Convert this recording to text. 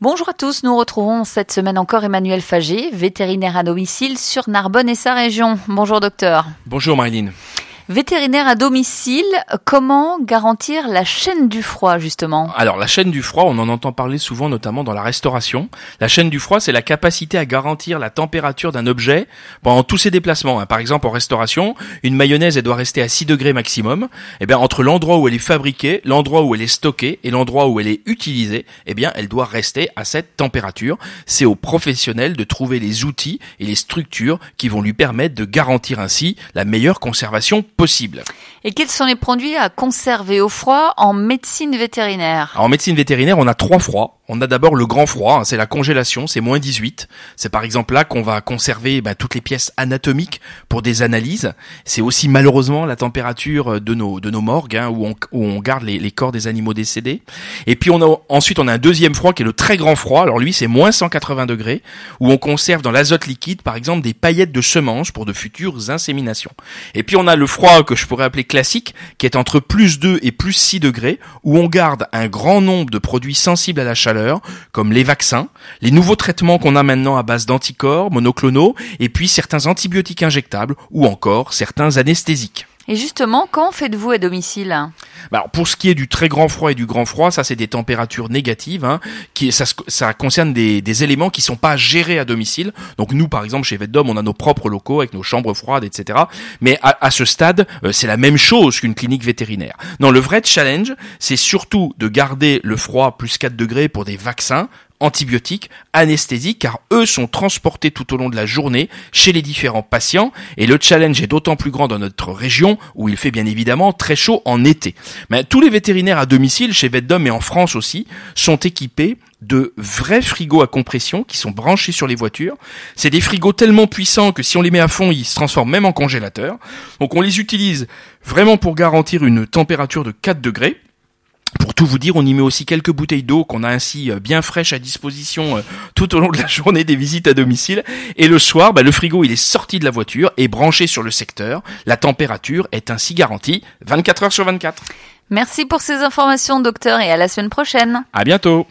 Bonjour à tous, nous retrouvons cette semaine encore Emmanuel Fagé, vétérinaire à domicile sur Narbonne et sa région. Bonjour docteur. Bonjour Marilyn. Vétérinaire à domicile, comment garantir la chaîne du froid justement? Alors la chaîne du froid, on en entend parler souvent notamment dans la restauration. La chaîne du froid, c'est la capacité à garantir la température d'un objet pendant tous ses déplacements. Hein. Par exemple en restauration, une mayonnaise elle doit rester à 6 degrés maximum. Et eh bien entre l'endroit où elle est fabriquée, l'endroit où elle est stockée et l'endroit où elle est utilisée, eh bien elle doit rester à cette température. C'est aux professionnels de trouver les outils et les structures qui vont lui permettre de garantir ainsi la meilleure conservation possible. Et quels sont les produits à conserver au froid en médecine vétérinaire? En médecine vétérinaire, on a trois froids. On a d'abord le grand froid, hein, c'est la congélation, c'est moins 18. C'est par exemple là qu'on va conserver bah, toutes les pièces anatomiques pour des analyses. C'est aussi malheureusement la température de nos de nos morgues hein, où, on, où on garde les, les, corps des animaux décédés. Et puis on a ensuite on a un deuxième froid qui est le très grand froid. Alors lui c'est moins 180 degrés où on conserve dans l'azote liquide par exemple des paillettes de semences pour de futures inséminations. Et puis on a le froid que je pourrais appeler classique qui est entre plus 2 et plus 6 degrés où on garde un grand nombre de produits sensibles à la chaleur comme les vaccins, les nouveaux traitements qu'on a maintenant à base d'anticorps, monoclonaux, et puis certains antibiotiques injectables, ou encore certains anesthésiques. Et justement, quand faites-vous à domicile? Alors pour ce qui est du très grand froid et du grand froid, ça c'est des températures négatives, hein, qui ça, ça concerne des, des, éléments qui sont pas gérés à domicile. Donc nous par exemple chez Vetdom, on a nos propres locaux avec nos chambres froides, etc. Mais à, à ce stade, euh, c'est la même chose qu'une clinique vétérinaire. Non, le vrai challenge, c'est surtout de garder le froid plus 4 degrés pour des vaccins antibiotiques, anesthésiques, car eux sont transportés tout au long de la journée chez les différents patients, et le challenge est d'autant plus grand dans notre région, où il fait bien évidemment très chaud en été. Mais tous les vétérinaires à domicile, chez Vetdom et en France aussi, sont équipés de vrais frigos à compression qui sont branchés sur les voitures. C'est des frigos tellement puissants que si on les met à fond, ils se transforment même en congélateurs. Donc on les utilise vraiment pour garantir une température de 4 degrés. Tout vous dire, on y met aussi quelques bouteilles d'eau qu'on a ainsi euh, bien fraîches à disposition euh, tout au long de la journée des visites à domicile. Et le soir, bah, le frigo il est sorti de la voiture et branché sur le secteur. La température est ainsi garantie 24 heures sur 24. Merci pour ces informations, docteur, et à la semaine prochaine. À bientôt.